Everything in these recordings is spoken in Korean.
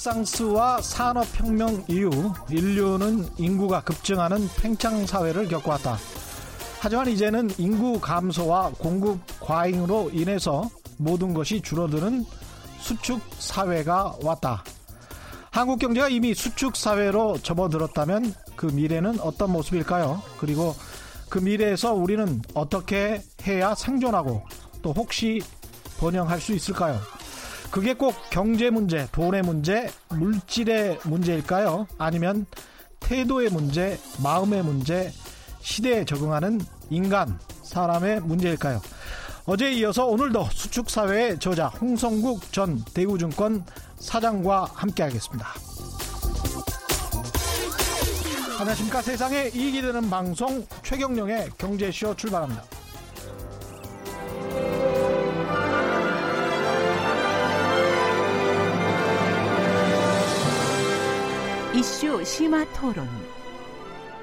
르네상스와 산업혁명 이후 인류는 인구가 급증하는 팽창 사회를 겪어왔다. 하지만 이제는 인구 감소와 공급 과잉으로 인해서 모든 것이 줄어드는 수축 사회가 왔다. 한국 경제가 이미 수축 사회로 접어들었다면 그 미래는 어떤 모습일까요? 그리고 그 미래에서 우리는 어떻게 해야 생존하고 또 혹시 번영할 수 있을까요? 그게 꼭 경제 문제, 돈의 문제, 물질의 문제일까요? 아니면 태도의 문제, 마음의 문제, 시대에 적응하는 인간, 사람의 문제일까요? 어제에 이어서 오늘도 수축사회의 저자 홍성국 전 대우증권 사장과 함께하겠습니다. 안녕하십니까. 세상에 이익이 되는 방송 최경령의 경제쇼 출발합니다. 이슈 심화 토론.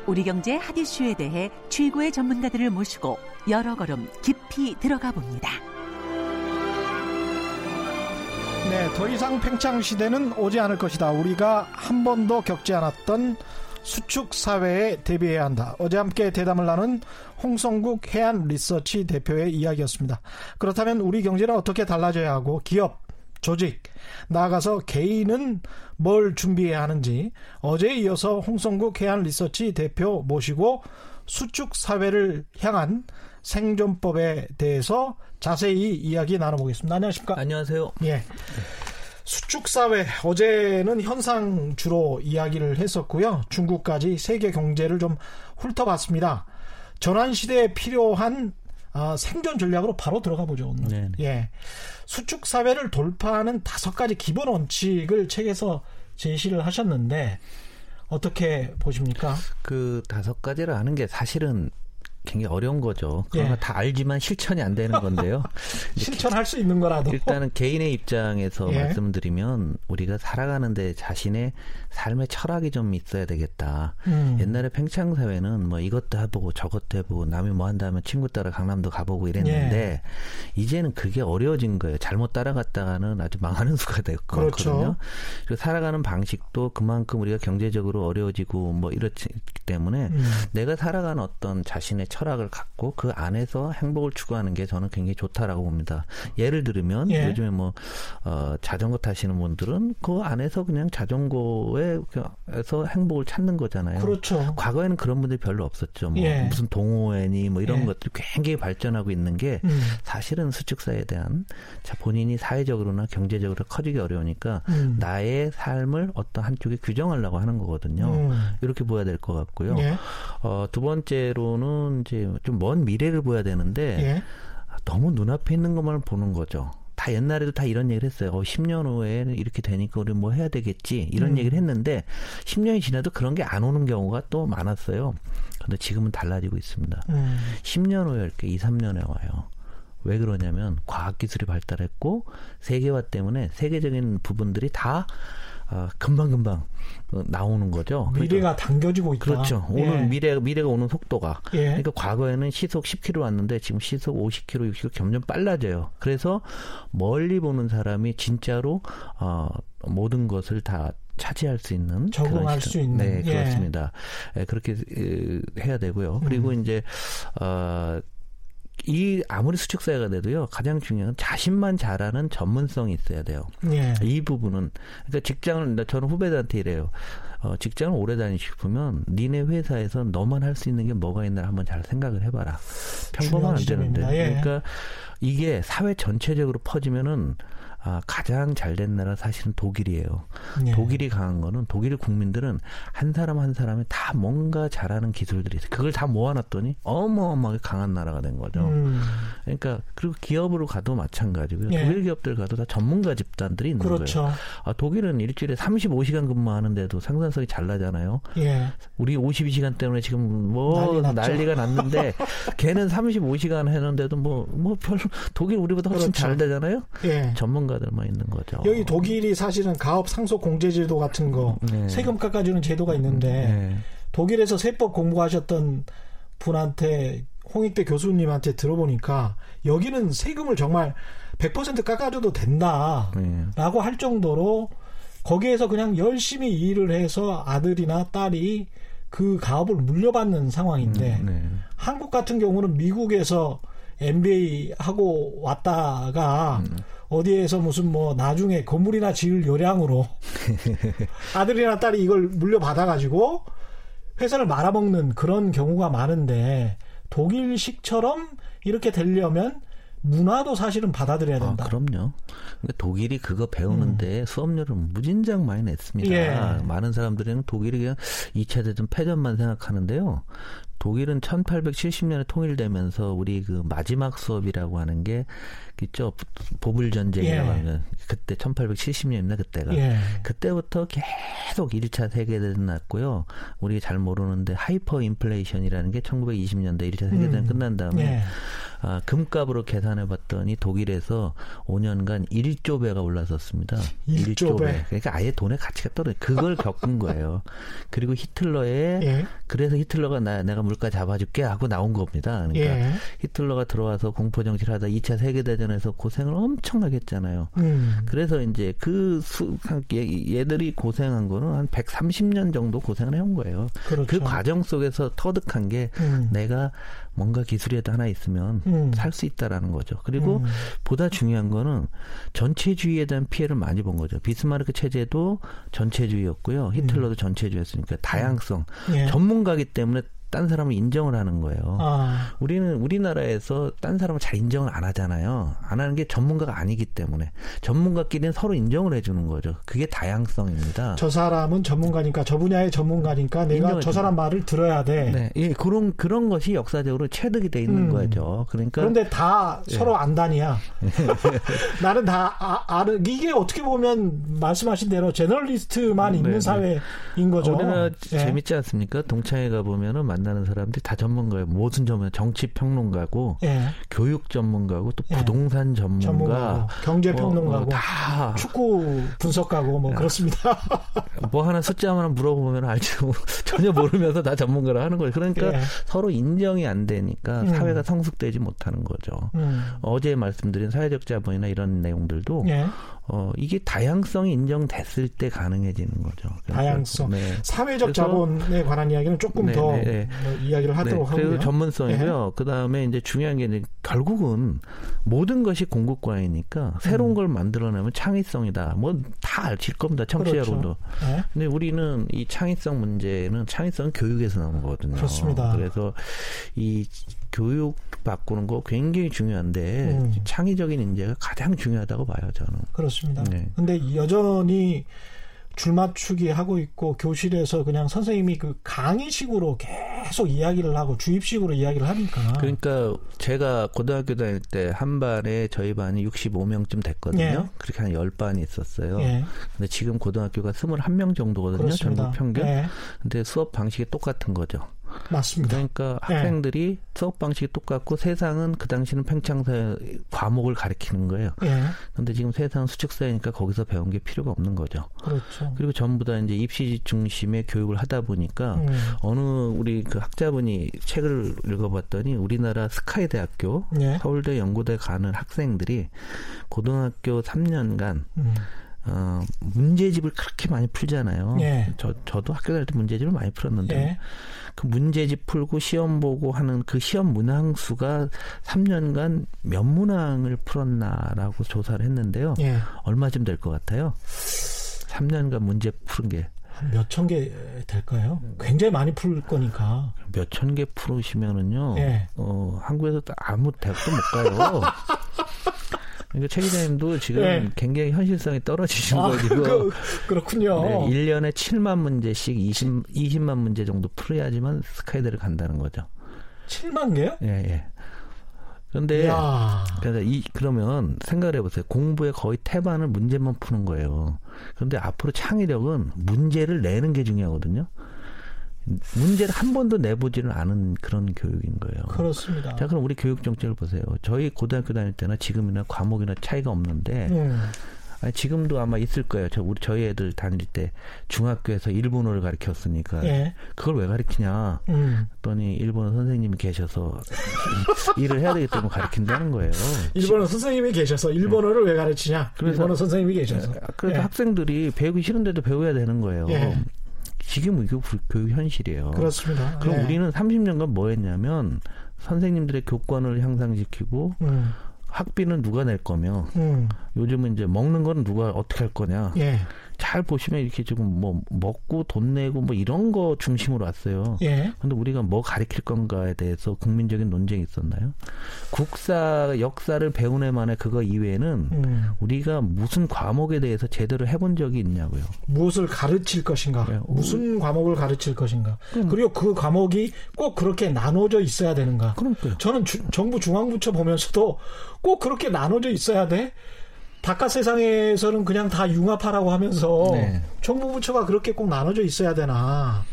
우리 경제 핫 이슈에 대해 최고의 전문가들을 모시고 여러 걸음 깊이 들어가 봅니다. 네, 더 이상 팽창 시대는 오지 않을 것이다. 우리가 한 번도 겪지 않았던 수축 사회에 대비해야 한다. 어제 함께 대담을 나눈 홍성국 해안 리서치 대표의 이야기였습니다. 그렇다면 우리 경제는 어떻게 달라져야 하고 기업, 조직, 나아가서 개인은 뭘 준비해야 하는지 어제에 이어서 홍성국 해안 리서치 대표 모시고 수축 사회를 향한 생존법에 대해서 자세히 이야기 나눠보겠습니다. 안녕하십니까? 안녕하세요. 예. 수축 사회 어제는 현상 주로 이야기를 했었고요. 중국까지 세계 경제를 좀 훑어봤습니다. 전환 시대에 필요한 아, 생존 전략으로 바로 들어가 보죠. 오늘. 네네. 예. 수축 사회를 돌파하는 다섯 가지 기본 원칙을 책에서 제시를 하셨는데 어떻게 보십니까? 그 다섯 가지를 아는 게 사실은 굉장히 어려운 거죠. 그러나 예. 다 알지만 실천이 안 되는 건데요. 실천할 수 있는 거라도 일단은 개인의 입장에서 예. 말씀드리면 우리가 살아가는데 자신의 삶의 철학이 좀 있어야 되겠다. 음. 옛날에 팽창 사회는 뭐 이것도 해보고 저것도 해보고 남이 뭐 한다면 친구 따라 강남도 가보고 이랬는데 예. 이제는 그게 어려워진 거예요. 잘못 따라갔다가는 아주 망하는 수가 되고 그렇죠. 살아가는 방식도 그만큼 우리가 경제적으로 어려워지고 뭐 이렇기 때문에 음. 내가 살아가는 어떤 자신의 철학을 갖고 그 안에서 행복을 추구하는 게 저는 굉장히 좋다라고 봅니다. 예를 들면 예. 요즘에 뭐 어, 자전거 타시는 분들은 그 안에서 그냥 자전거 에서 행복을 찾는 거잖아요. 그렇죠. 과거에는 그런 분들이 별로 없었죠. 뭐 예. 무슨 동호회니 뭐 이런 예. 것들이 굉장히 발전하고 있는 게 음. 사실은 수축사에 대한 자 본인이 사회적으로나 경제적으로 커지기 어려우니까 음. 나의 삶을 어떤 한쪽에 규정하려고 하는 거거든요. 음. 이렇게 보아야 될 것 같고요. 예. 어, 두 번째로는 이제 좀 먼 미래를 보야 되는데 예. 너무 눈앞에 있는 것만 보는 거죠. 다 옛날에도 다 이런 얘기를 했어요. 어, 10년 후에 이렇게 되니까 우리 뭐 해야 되겠지. 이런 음. 얘기를 했는데 10년이 지나도 그런 게 안 오는 경우가 또 많았어요. 근데 지금은 달라지고 있습니다. 음. 10년 후에 이렇게 2, 3년에 와요. 왜 그러냐면 과학 기술이 발달했고 세계화 때문에 세계적인 부분들이 다 어, 금방 금방 어, 나오는 거죠. 미래가 당겨지고 있다. 그렇죠. 예. 오는 미래 미래가 오는 속도가. 예. 그러니까 과거에는 시속 10km 왔는데 지금 시속 50km, 60km 점점 빨라져요. 그래서 멀리 보는 사람이 진짜로 어 모든 것을 다 차지할 수 있는 적응할 수. 있는. 네 예. 그렇습니다. 예, 그렇게 에, 해야 되고요. 그리고 음. 이제 어. 이 아무리 수축사회가 돼도요 가장 중요한 건 자신만 잘하는 전문성이 있어야 돼요. 예. 이 부분은 그러니까 직장을 저는 후배들한테 이래요. 어, 직장을 오래 다니고 싶으면 니네 회사에서 너만 할 수 있는 게 뭐가 있나 한번 잘 생각을 해봐라. 평범하면 안 되는데. 예. 그러니까 이게 사회 전체적으로 퍼지면은 아, 가장 잘 된 나라 사실은 독일이에요. 예. 독일이 강한 거는 독일 국민들은 한 사람 한 사람이 다 뭔가 잘하는 기술들이 있어요. 그걸 다 모아놨더니 어마어마하게 강한 나라가 된 거죠. 음. 그러니까 그리고 기업으로 가도 마찬가지고요. 예. 독일 기업들 가도 다 전문가 집단들이 있는 거예요. 그렇죠. 아, 독일은 일주일에 35시간 근무하는데도 생산성이 잘 나잖아요. 예. 우리 52시간 때문에 지금 뭐 난리. 난리가 났는데 걔는 35시간 했는데도 뭐뭐별 독일 우리보다 훨씬 그렇죠. 잘 되잖아요. 예. 전문가 들만 있는 거죠. 여기 독일이 사실은 가업 상속 공제 제도 같은 거 네. 세금 깎아주는 제도가 있는데 네. 독일에서 세법 공부하셨던 분한테 홍익대 교수님한테 들어보니까 여기는 세금을 정말 100% 깎아줘도 된다라고 네. 할 정도로 거기에서 그냥 열심히 일을 해서 아들이나 딸이 그 가업을 물려받는 상황인데 음, 네. 한국 같은 경우는 미국에서 MBA 하고 왔다가 음. 어디에서 무슨 뭐 나중에 건물이나 지을 요량으로 아들이나 딸이 이걸 물려받아가지고 회사를 말아먹는 그런 경우가 많은데 독일식처럼 이렇게 되려면 문화도 사실은 받아들여야 아, 된다. 그럼요. 근데 독일이 그거 배우는데 수업료를 무진장 많이 냈습니다. 음. 예. 많은 사람들은 독일이 그냥 2차 대전 패전만 생각하는데요. 독일은 1870년에 통일되면서 우리 그 마지막 수업이라고 하는 게 있죠. 보불 전쟁이라고 예. 하는 그때 1870년이나 그때가 예. 그때부터 계속 1차 세계대전 났고요. 우리 잘 모르는데 하이퍼 인플레이션이라는 게 1920년대 1차 세계대전 음. 끝난 다음에 예. 아, 금값으로 계산해 봤더니 독일에서 5년간 1조 배가 올라섰습니다. 1조 배. 그러니까 아예 돈의 가치가 떨어져. 그걸 겪은 거예요. 그리고 히틀러의 예. 그래서 히틀러가 나 내가 물가 잡아줄게 하고 나온 겁니다. 그러니까 예. 히틀러가 들어와서 공포 정치를 하다 2차 세계 대전에서 고생을 엄청나게 했잖아요. 음. 그래서 이제 그 수, 얘, 얘들이 고생한 거는 한 130년 정도 고생을 해온 거예요. 그렇죠. 그 과정 속에서 터득한 게 음. 내가 뭔가 기술이라도 하나 있으면 음. 살수 있다라는 거죠. 그리고 음. 보다 중요한 거는 전체주의에 대한 피해를 많이 본 거죠. 비스마르크 체제도 전체주의였고요. 히틀러도 전체주의였으니까 다양성. 예. 전문가기 때문에 딴 사람을 인정을 하는 거예요. 아. 우리는 우리나라에서 딴 사람을 잘 인정을 안 하잖아요. 안 하는 게 전문가가 아니기 때문에 전문가끼리는 서로 인정을 해주는 거죠. 그게 다양성입니다. 저 사람은 전문가니까 저 분야의 전문가니까 내가 저 사람 말을 들어야 돼. 네, 예, 그런 그런 것이 역사적으로 체득이 돼 있는 음. 거죠. 그러니까 그런데 다 예. 서로 안다니야. 나는 다 아, 는 이게 어떻게 보면 말씀하신 대로 제너리스트만 네, 있는 네. 사회인 거죠. 우리나라 예. 재밌지 않습니까? 동창회 가 보면은 만나는 사람들이 다 전문가예요. 무슨 전문? 정치 평론가고, 예. 교육 전문가고, 또 예. 부동산 전문가, 전문가고 경제 평론가고 뭐, 뭐 다. 축구 분석가고 뭐 그렇습니다. 뭐 하나 숫자 하나 물어보면 알지 뭐 전혀 모르면서 다 전문가를 하는 거예요. 그러니까 예. 서로 인정이 안 되니까 음. 사회가 성숙되지 못하는 거죠. 음. 어제 말씀드린 사회적 자본이나 이런 내용들도 예. 어 이게 다양성이 인정됐을 때 가능해지는 거죠. 그래서, 다양성. 네. 사회적 그래서- 자본에 관한 이야기는 조금 네, 더 네, 네. 뭐 이야기를 하도록 네, 그리고 하고요. 전문성이고요. 그 다음에 이제 중요한 게 이제 결국은 모든 것이 공급 과잉이니까 새로운 음. 걸 만들어내면 창의성이다. 뭐다 알칠 겁니다. 청취자 그렇죠. 여러분도. 예. 근데 우리는 이 창의성 문제는 창의성 교육에서 나오는 거거든요. 그렇습니다. 그래서 이 교육 바꾸는 거 굉장히 중요한데 음. 창의적인 인재가 가장 중요하다고 봐요 저는. 그렇습니다. 네. 근데 여전히 줄 맞추기 하고 있고 교실에서 그냥 선생님이 그 강의식으로 계속 이야기를 하고 주입식으로 이야기를 하니까 그러니까 제가 고등학교 다닐 때 한 반에 저희 반이 65명쯤 됐거든요. 예. 그렇게 한 10반이 있었어요. 예, 근데 지금 고등학교가 21명 정도거든요. 그렇습니다. 전국 평균. 예, 근데 수업 방식이 똑같은 거죠. 맞습니다. 그러니까 예. 학생들이 수업 방식이 똑같고 세상은 그 당시는 팽창사 과목을 가리키는 거예요. 예, 근데 지금 세상은 수축사니까 거기서 배운 게 필요가 없는 거죠. 그렇죠. 그리고 전부 다 이제 입시 중심의 교육을 하다 보니까 음, 어느 우리 그 학자분이 책을 읽어봤더니 우리나라 스카이 대학교, 예, 서울대 연고대 가는 학생들이 고등학교 3년간 음, 어, 문제집을 그렇게 많이 풀잖아요. 예. 저 저도 학교 다닐 때 문제집을 많이 풀었는데 예, 그 문제집 풀고 시험 보고 하는 그 시험 문항 수가 3년간 몇 문항을 풀었나라고 조사를 했는데요. 예. 얼마쯤 될 것 같아요? 3년간 문제 푸른 게몇 천 개 될까요? 굉장히 많이 풀 거니까. 몇 천 개 풀으시면은요, 예. 어, 한국에서 또 아무 대학도 못 가요. 그러니까 최 기자님도 지금 예. 굉장히 현실성이 떨어지신 아, 거고, 그, 그렇군요. 네, 1년에 7만 문제씩 20, 20만 문제 정도 풀어야지만 스카이대를 간다는 거죠. 7만 개요? 예, 예. 그런데, 야 그러니까 이, 그러면 생각을 해보세요. 공부의 거의 태반을 문제만 푸는 거예요. 그런데 앞으로 창의력은 문제를 내는 게 중요하거든요. 문제를 한 번도 내보지를 않은 그런 교육인 거예요. 그렇습니다. 자, 그럼 우리 교육 정책을 보세요. 저희 고등학교 다닐 때나 지금이나 과목이나 차이가 없는데 음, 아니, 지금도 아마 있을 거예요. 저 우리 저희 애들 다닐 때 중학교에서 일본어를 가르쳤으니까 예. 그걸 왜 가르치냐? 음. 했더니 일본어 선생님이 계셔서 일을 해야 되기 때문에 가르친다는 거예요. 일본어 선생님이 계셔서 일본어를 왜 가르치냐? 그래서- 일본어 선생님이 계셔서. 그래서 예. 학생들이 배우기 싫은데도 배워야 되는 거예요. 예. 지금 이게 교- 교육 현실이에요. 그렇습니다. 그럼 예. 우리는 30년간 뭐 했냐면 선생님들의 교권을 향상시키고 음. 학비는 누가 낼 거며 음. 요즘은 이제 먹는 거는 누가 어떻게 할 거냐. 예. 잘 보시면 이렇게 지금 뭐 먹고 돈 내고 뭐 이런 거 중심으로 왔어요. 예. 근데 우리가 뭐 가르칠 건가에 대해서 국민적인 논쟁이 있었나요? 국사 역사를 배우네 만에 그거 이외에는 음. 우리가 무슨 과목에 대해서 제대로 해본 적이 있냐고요. 무엇을 가르칠 것인가? 예. 무슨 과목을 가르칠 것인가? 그럼- 그리고 그 과목이 꼭 그렇게 나눠져 있어야 되는가? 그러니까요. 저는 주- 정부 중앙부처 보면서도 꼭 그렇게 나눠져 있어야 돼? 바깥 세상에서는 그냥 다 융합하라고 하면서 네. 정부 부처가 그렇게 꼭 나눠져 있어야 되나?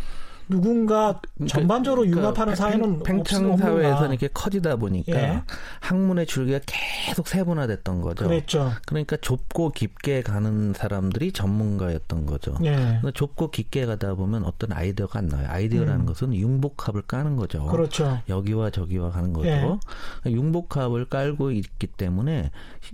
누군가 전반적으로 융합하는 사회는 팽창? 사회에서는 이렇게 커지다 보니까 예. 학문의 줄기가 계속 세분화됐던 거죠. 그랬죠. 그러니까 좁고 깊게 가는 사람들이 전문가였던 거죠. 예. 좁고 깊게 가다 보면 어떤 아이디어가 안 나와요. 아이디어라는 음. 것은 융복합을 까는 거죠. 그렇죠. 여기와 저기와 가는 거죠. 예. 융복합을 깔고 있기 때문에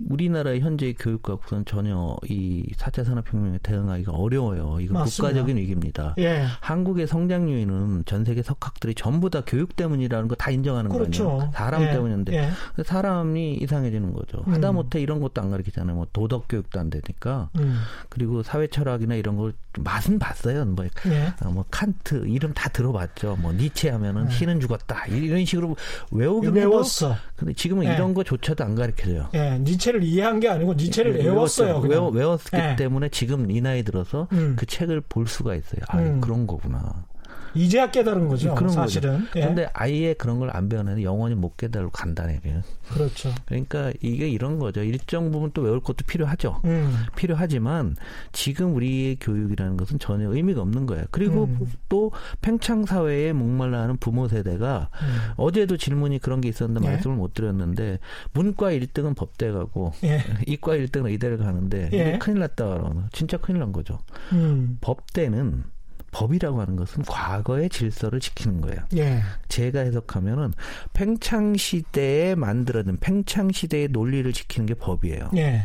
우리나라의 현재의 교육과국은 전혀 이 4차 산업혁명에 대응하기가 어려워요. 이건 맞습니다. 국가적인 위기입니다. 예. 한국의 성장 요인은 전 세계 석학들이 전부 다 교육 때문이라는 거 다 인정하는 그렇죠. 거예요. 사람 예. 때문인데 예. 사람이 이상해지는 거죠. 음. 하다못해 이런 것도 안 가르치잖아요. 뭐 도덕 교육도 안 되니까. 음. 그리고 사회 철학이나 이런 걸 맛은 봤어요. 뭐, 예. 어, 뭐 칸트 이름 다 들어봤죠. 뭐 니체 하면은 신은 죽었다 이런 식으로 외우기도 네. 외웠어. 근데 지금은 예. 이런 거조차도 안 가르쳐줘요. 예. 니체를 이해한 게 아니고 니체를 외웠어요. 외워, 외웠기 예. 때문에 지금 이 나이 들어서 음. 그 책을 볼 수가 있어요. 아 음. 그런 거구나. 이제야 깨달은 거죠. 그런 사실은. 거죠. 예. 근데 아예 그런 걸 안 배우면 영원히 못 깨달고 얘기예요. 그렇죠. 그러니까 이게 이런 거죠. 일정 부분 또 외울 것도 필요하죠. 음. 필요하지만 지금 우리의 교육이라는 것은 전혀 의미가 없는 거예요. 그리고 음. 또 팽창 사회에 목말라하는 부모 세대가 음. 어제도 질문이 그런 게 있었는데 예. 말씀을 못 드렸는데 문과 1등은 법대 가고 예. 이과 1등은 의대를 가는데 예. 큰일 났다 그러면 진짜 큰일 난 거죠. 음. 법대는 법이라고 하는 것은 과거의 질서를 지키는 거예요. 예. 제가 해석하면은 팽창 시대에 만들어낸 팽창 시대의 논리를 지키는 게 법이에요. 예.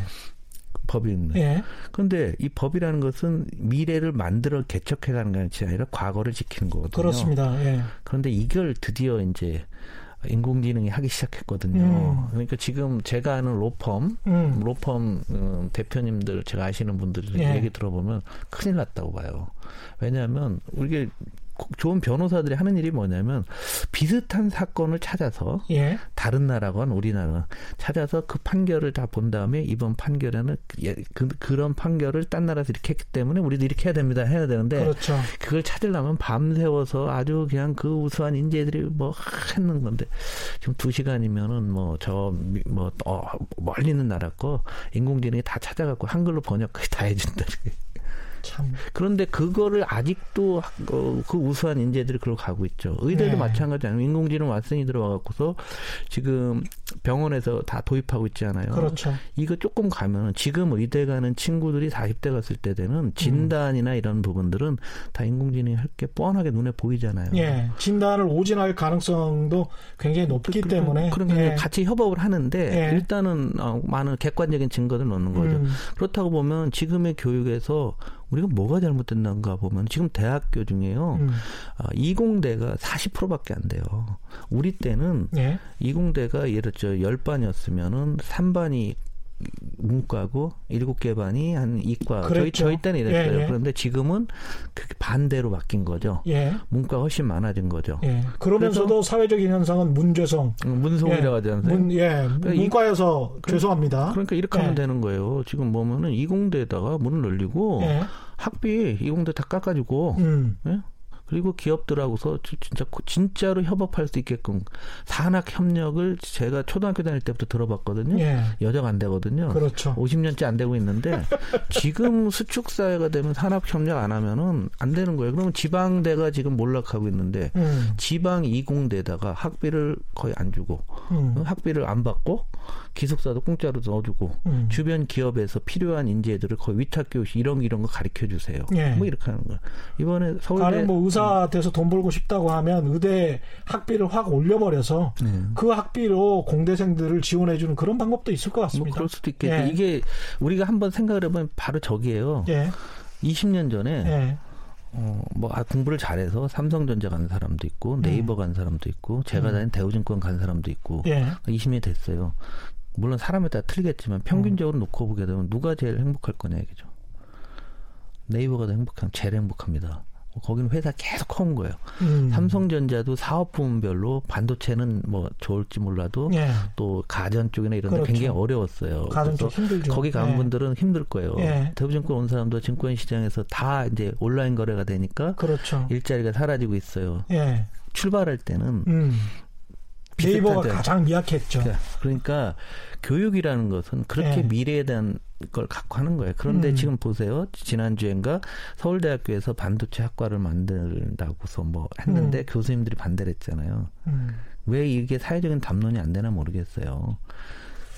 법인데. 예. 그런데 이 법이라는 것은 미래를 만들어 개척해가는 것이 아니라 과거를 지키는 거거든요. 그렇습니다. 예. 그런데 이걸 드디어 이제 인공지능이 하기 시작했거든요. 음. 그러니까 지금 제가 아는 로펌, 음. 로펌 음, 대표님들 제가 아시는 분들 예. 얘기 들어보면 큰일 났다고 봐요. 왜냐하면 우리 좋은 변호사들이 하는 일이 뭐냐면 비슷한 사건을 찾아서 예. 다른 나라건 우리나라건 찾아서 그 판결을 다 본 다음에 이번 판결에는 예, 그, 그런 판결을 딴 나라에서 이렇게 했기 때문에 우리도 이렇게 해야 됩니다 해야 되는데 그렇죠. 그걸 찾으려면 밤새워서 아주 그냥 그 우수한 인재들이 뭐 했는 건데 지금 두 시간이면은 뭐 저뭐 어, 멀리 있는 나라 거 인공지능이 다 찾아갖고 한글로 번역까지 다 해준다. 참. 그런데 그거를 아직도 어, 그 우수한 인재들이 그걸 가고 있죠. 의대도 네. 마찬가지잖아요. 인공지능 왓슨이 들어와갖고서 지금 병원에서 다 도입하고 있지 않아요. 그렇죠. 이거 조금 가면 지금 의대 가는 친구들이 40대 갔을 때 되는 진단이나 이런 부분들은 다 인공지능이 할 게 뻔하게 눈에 보이잖아요. 예. 진단을 오진할 가능성도 굉장히 높기 그- 때문에 그런 게 예. 같이 협업을 하는데 예. 일단은 어, 많은 객관적인 증거를 넣는 거죠. 음. 그렇다고 보면 지금의 교육에서 우리가 뭐가 잘못됐는가 보면 지금 대학교 중에요. 음. 아, 이공대가 40%밖에 안 돼요. 우리 때는 예. 이공대가 예를 들어 10반이었으면은 3반이 문과고 7개 반이 한 이과. 저희 그랬죠. 저희 때는 이랬어요. 예, 예. 그런데 지금은 그게 반대로 바뀐 거죠. 예. 문과가 훨씬 많아진 거죠. 예. 그러면서도 사회적인 현상은 문죄성. 음, 문송이라고 하지 않아요? 문, 예. 그러니까 이- 문과여서 죄송합니다. 그러니까 이렇게 하면 예. 되는 거예요. 지금 보면은 이공대에다가 문을 늘리고 예. 학비 이공대 다 깎아주고 음. 예? 그리고 기업들하고서 지- 진짜 진짜로 협업할 수 있게끔 산학 협력을 제가 초등학교 다닐 때부터 들어봤거든요. 예. 여자가 안 되거든요. 그렇죠. 50년째 안 되고 있는데 지금 수축 사회가 되면 산업 협력 안 하면은 안 되는 거예요. 그러면 지방대가 지금 몰락하고 있는데 음. 지방 이공대다가 학비를 거의 안 주고 음. 학비를 안 받고 기숙사도 공짜로 넣어주고 음. 주변 기업에서 필요한 인재들을 거의 위탁 교육 이런 이런 거 가르쳐 주세요. 예. 뭐 이렇게 하는 거야. 이번에 서울대 가령 뭐 의사 돼서 돈 벌고 싶다고 하면 의대 학비를 확 올려버려서 네. 그 학비로 공대생들을 지원해 주는 그런 방법도 있을 것뭐 같습니다. 그럴 수도 있겠죠. 예. 이게 우리가 한번 생각을 해보면 바로 저기예요. 예, 20년 전에 예, 어, 뭐 아, 공부를 잘해서 삼성전자 간 사람도 있고 네이버 간 사람도 있고 제가 음. 다닌 대우증권 간 사람도 있고 예. 20년이 됐어요. 물론 사람에 따라 틀리겠지만 평균적으로 놓고 보게 되면 누가 제일 행복할 거냐 이거죠. 네이버가 더 행복함, 제일 행복합니다. 거기는 회사 계속 커온 거예요. 음. 삼성전자도 사업 부문별로 반도체는 뭐 좋을지 몰라도 예. 또 가전 쪽이나 이런 데 그렇죠. 굉장히 어려웠어요. 가정 쪽 힘들죠. 거기 간 예. 분들은 힘들 거예요. 예. 대부증권 온 사람도 증권 시장에서 다 이제 온라인 거래가 되니까 그렇죠. 일자리가 사라지고 있어요. 예. 출발할 때는 음. 네이버가 가장 미약했죠. 그러니까 교육이라는 것은 그렇게 예. 미래에 대한 걸 갖고 하는 거예요. 그런데 음. 지금 보세요. 지난주엔가 서울대학교에서 반도체 학과를 만든다고서 뭐 했는데 음. 교수님들이 반대를 했잖아요. 음. 왜 이게 사회적인 담론이 안 되나 모르겠어요.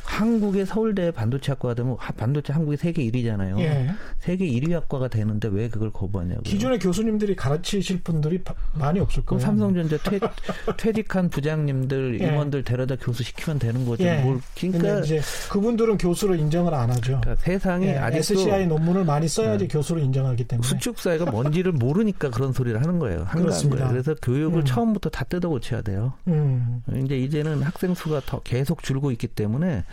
한국의 서울대 반도체 학과가 되면 하- 반도체 한국이 세계 1위잖아요. 예. 세계 1위 학과가 되는데 왜 그걸 거부하냐고요. 기존의 교수님들이 가르치실 분들이 바- 많이 없을 거예요. 삼성전자 퇴, 퇴직한 부장님들 예. 임원들 데려다 교수 시키면 되는 거죠. 예. 뭘 그러니까, 이제 그분들은 교수로 인정을 안 하죠. 그러니까 세상에 예, 아직도 SCI 논문을 많이 써야지 네. 교수로 인정하기 때문에. 수축 사회가 뭔지를 모르니까 그런 소리를 하는 거예요. 그렇습니다. 거예요. 그래서 교육을 음. 처음부터 다 뜯어 고쳐야 돼요. 음. 이제 이제는 학생 수가 더 계속 줄고 있기 때문에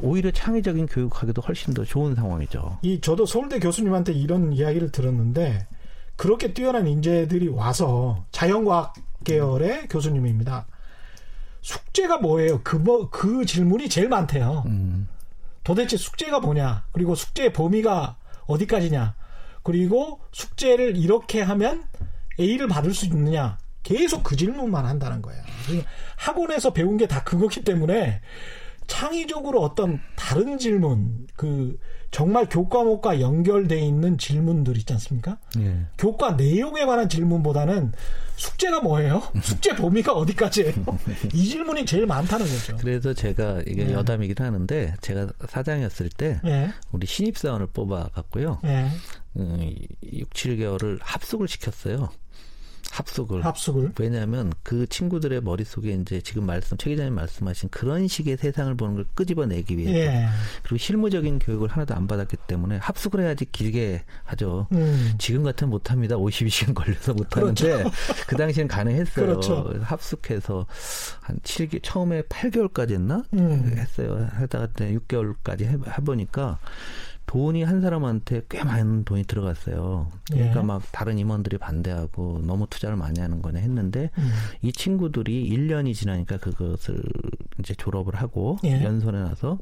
오히려 창의적인 교육하기도 훨씬 더 좋은 상황이죠. 이 저도 서울대 교수님한테 이런 이야기를 들었는데 그렇게 뛰어난 인재들이 와서 자연과학 계열의 교수님입니다. 숙제가 뭐예요? 그, 뭐, 그 질문이 제일 많대요. 음. 도대체 숙제가 뭐냐? 그리고 숙제의 범위가 어디까지냐? 그리고 숙제를 이렇게 하면 A를 받을 수 있느냐? 계속 그 질문만 한다는 거예요. 그러니까 학원에서 배운 게 다 그거기 때문에 창의적으로 어떤 다른 질문, 그 정말 교과목과 연결돼 있는 질문들 있지 않습니까? 예. 교과 내용에 관한 질문보다는 숙제가 뭐예요? 숙제 범위가 어디까지예요? 이 질문이 제일 많다는 거죠. 그래서 제가 이게 네. 여담이긴 하는데 제가 사장이었을 때 예, 우리 신입 사원을 뽑아 갖고요. 예, 음, 6, 7개월을 합숙을 시켰어요. 합숙을. 합숙을. 왜냐하면 그 친구들의 머릿속에 이제 지금 말씀, 최 기자님 말씀하신 그런 식의 세상을 보는 걸 끄집어내기 위해서 예, 그리고 실무적인 교육을 하나도 안 받았기 때문에 합숙을 해야지 길게 하죠. 음, 지금 같으면 못합니다. 52시간 걸려서 못하는데 그 당시엔 가능했어요. 그렇죠. 합숙해서 한 7개 처음에 8개월까지 했나 음. 했어요. 하다가 6개월까지 해, 해보니까 돈이 한 사람한테 꽤 많은 돈이 들어갔어요. 그러니까 예. 막 다른 임원들이 반대하고 너무 투자를 많이 하는 거네 했는데 음. 이 친구들이 1년이 지나니까 그것을 이제 졸업을 하고 예. 연수원에 나서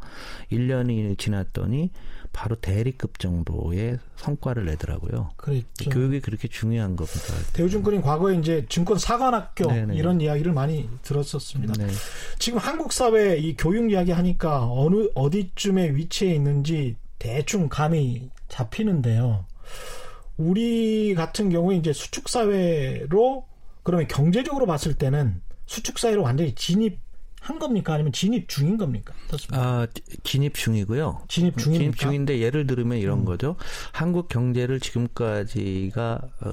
1년이 지났더니 바로 대리급 정도의 성과를 내더라고요. 그랬죠. 교육이 그렇게 중요한 겁니다. 대우증권인 과거에 이제 증권 사관학교 네네. 이런 이야기를 많이 들었었습니다. 네. 지금 한국 사회 이 교육 이야기 하니까 어느 어디쯤에 위치해 있는지 대충 감이 잡히는데요. 우리 같은 경우에 이제 수축 사회로 그러면 경제적으로 봤을 때는 수축 사회로 완전히 진입 한 겁니까 아니면 진입 중인 겁니까? 어떻습니까? 아, 진입 중이고요. 진입 중입니까? 진입 중인데 예를 들으면 이런 음. 거죠. 한국 경제를 지금까지가 어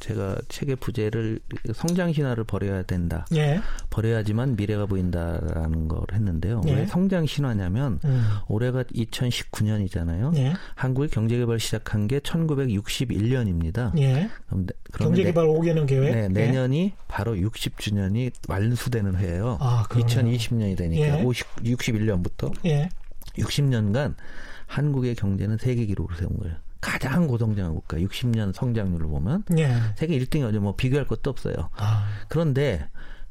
제가 책의 부제를 성장 신화를 버려야 된다. 예. 버려야지만 미래가 보인다라는 걸 했는데요. 예. 왜 성장 신화냐면 음. 올해가 2019년이잖아요. 예. 한국이 경제 개발 시작한 게 1961년입니다. 예. 경제 개발 5개년 계획. 네, 예. 내년이 바로 60주년이 완수되는 해예요. 아, 그러네요. 2020년이 되니까 예. 50, 61년부터 예. 60년간 한국의 경제는 세계 기록을 세운 거예요. 가장 고성장한 국가 60년 성장률을 보면 예. 세계 1등이 뭐 비교할 것도 없어요. 아. 그런데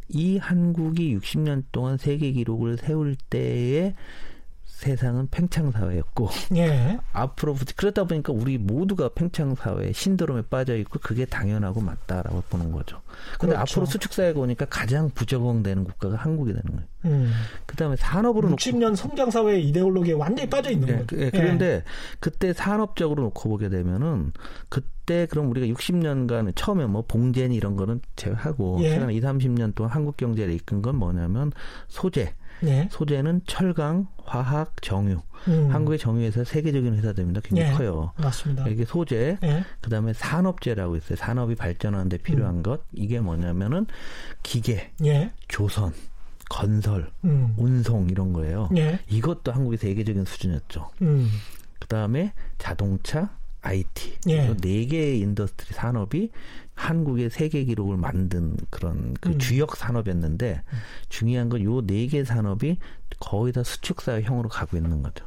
이 한국이 60년 동안 세계 기록을 세울 때의 세상은 팽창 사회였고 예. 앞으로 그러다 보니까 우리 모두가 팽창 사회 신드롬에 빠져 있고 그게 당연하고 맞다라고 보는 거죠. 근데 그렇죠. 앞으로 수축 사회가 오니까 가장 부적응되는 국가가 한국이 되는 거예요. 음. 그다음에 산업으로 놓고 60년 성장 사회 이데올로기에 완전히 빠져 있는 예, 거죠. 예, 그런데 그때 산업적으로 놓고 보게 되면은 그때 그럼 우리가 60년간 처음에 뭐 봉제니 이런 거는 제외하고 예. 최근 2, 30년 동안 한국 경제를 이끈 건 뭐냐면 소재 예. 소재는 철강, 화학, 정유. 음. 한국의 정유회사 세계적인 회사들입니다. 굉장히 예. 커요. 맞습니다. 이게 소재, 예. 그다음에 산업재라고 있어요. 산업이 발전하는데 필요한 음. 것. 이게 뭐냐면은 기계, 예. 조선, 건설, 음. 운송 이런 거예요. 예. 이것도 한국의 세계적인 수준이었죠. 음. 그다음에 자동차, IT 예. 네 개의 industry 산업이 한국의 세계 기록을 만든 그런 그 음. 주역 산업이었는데 음. 중요한 건 요 네 개 산업이 거의 다 수축 사양으로 가고 있는 거죠.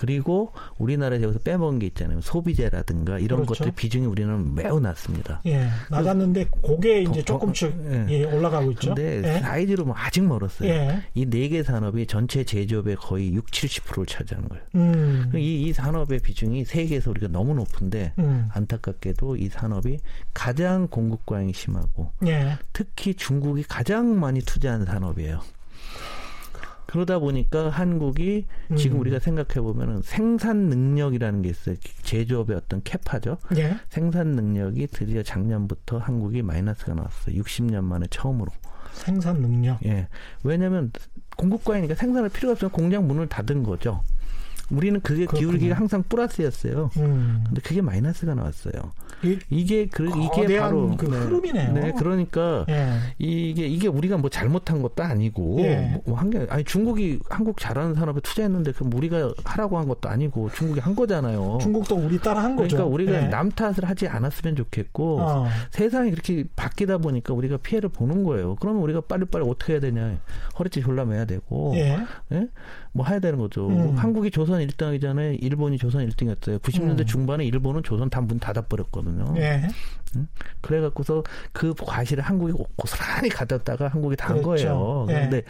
그리고 우리나라에서 여기서 빼먹은 게 있잖아요. 소비재라든가 이런 그렇죠. 것들 비중이 우리는 매우 낮습니다. 예, 낮았는데 그게 이제 조금씩 예. 예, 올라가고 있죠. 근데 예. 사이즈로 뭐 아직 멀었어요. 예. 이네 개 산업이 전체 제조업의 거의 6, 70%를 차지하는 거예요. 음. 이, 이 산업의 비중이 세계에서 우리가 너무 높은데 음. 안타깝게도 이 산업이 가장 공급 과잉이 심하고 예. 특히 중국이 가장 많이 투자하는 산업이에요. 그러다 보니까 한국이 음. 지금 우리가 생각해 보면은 생산 능력이라는 게 있어요. 제조업의 어떤 캐파죠. 예. 생산 능력이 드디어 작년부터 한국이 마이너스가 나왔어요. 60년 만에 처음으로. 생산 능력. 예. 왜냐하면 공급과이니까 생산할 필요가 없으면 공장 문을 닫은 거죠. 우리는 그게 그렇군요. 기울기가 항상 플러스였어요. 음. 근데 그게 마이너스가 나왔어요. 이, 게 그, 이게 바로 그 흐름이네요. 네, 그러니까 예. 이게 이게 우리가 뭐 잘못한 것도 아니고 예. 뭐 한게 아니 중국이 한국 잘하는 산업에 투자했는데 그럼 우리가 하라고 한 것도 아니고 중국이 한 거잖아요. 중국도 우리 따라 한 거죠. 그러니까 우리가 예. 남 탓을 하지 않았으면 좋겠고 어. 세상이 그렇게 바뀌다 보니까 우리가 피해를 보는 거예요. 그러면 우리가 빨리빨리 어떻게 해야 되냐? 허리띠 졸라매야 되고, 예. 예? 뭐 해야 되는 거죠. 음. 한국이 조선 1등하기 일본이 조선 1등이었어요. 90년대 음. 중반에 일본은 조선 다 문 닫아버렸거든요. 예. 응? 그래갖고서 그 과실을 한국이 고스란히 가졌다가 한국이 다한 그렇죠. 거예요. 예. 그런데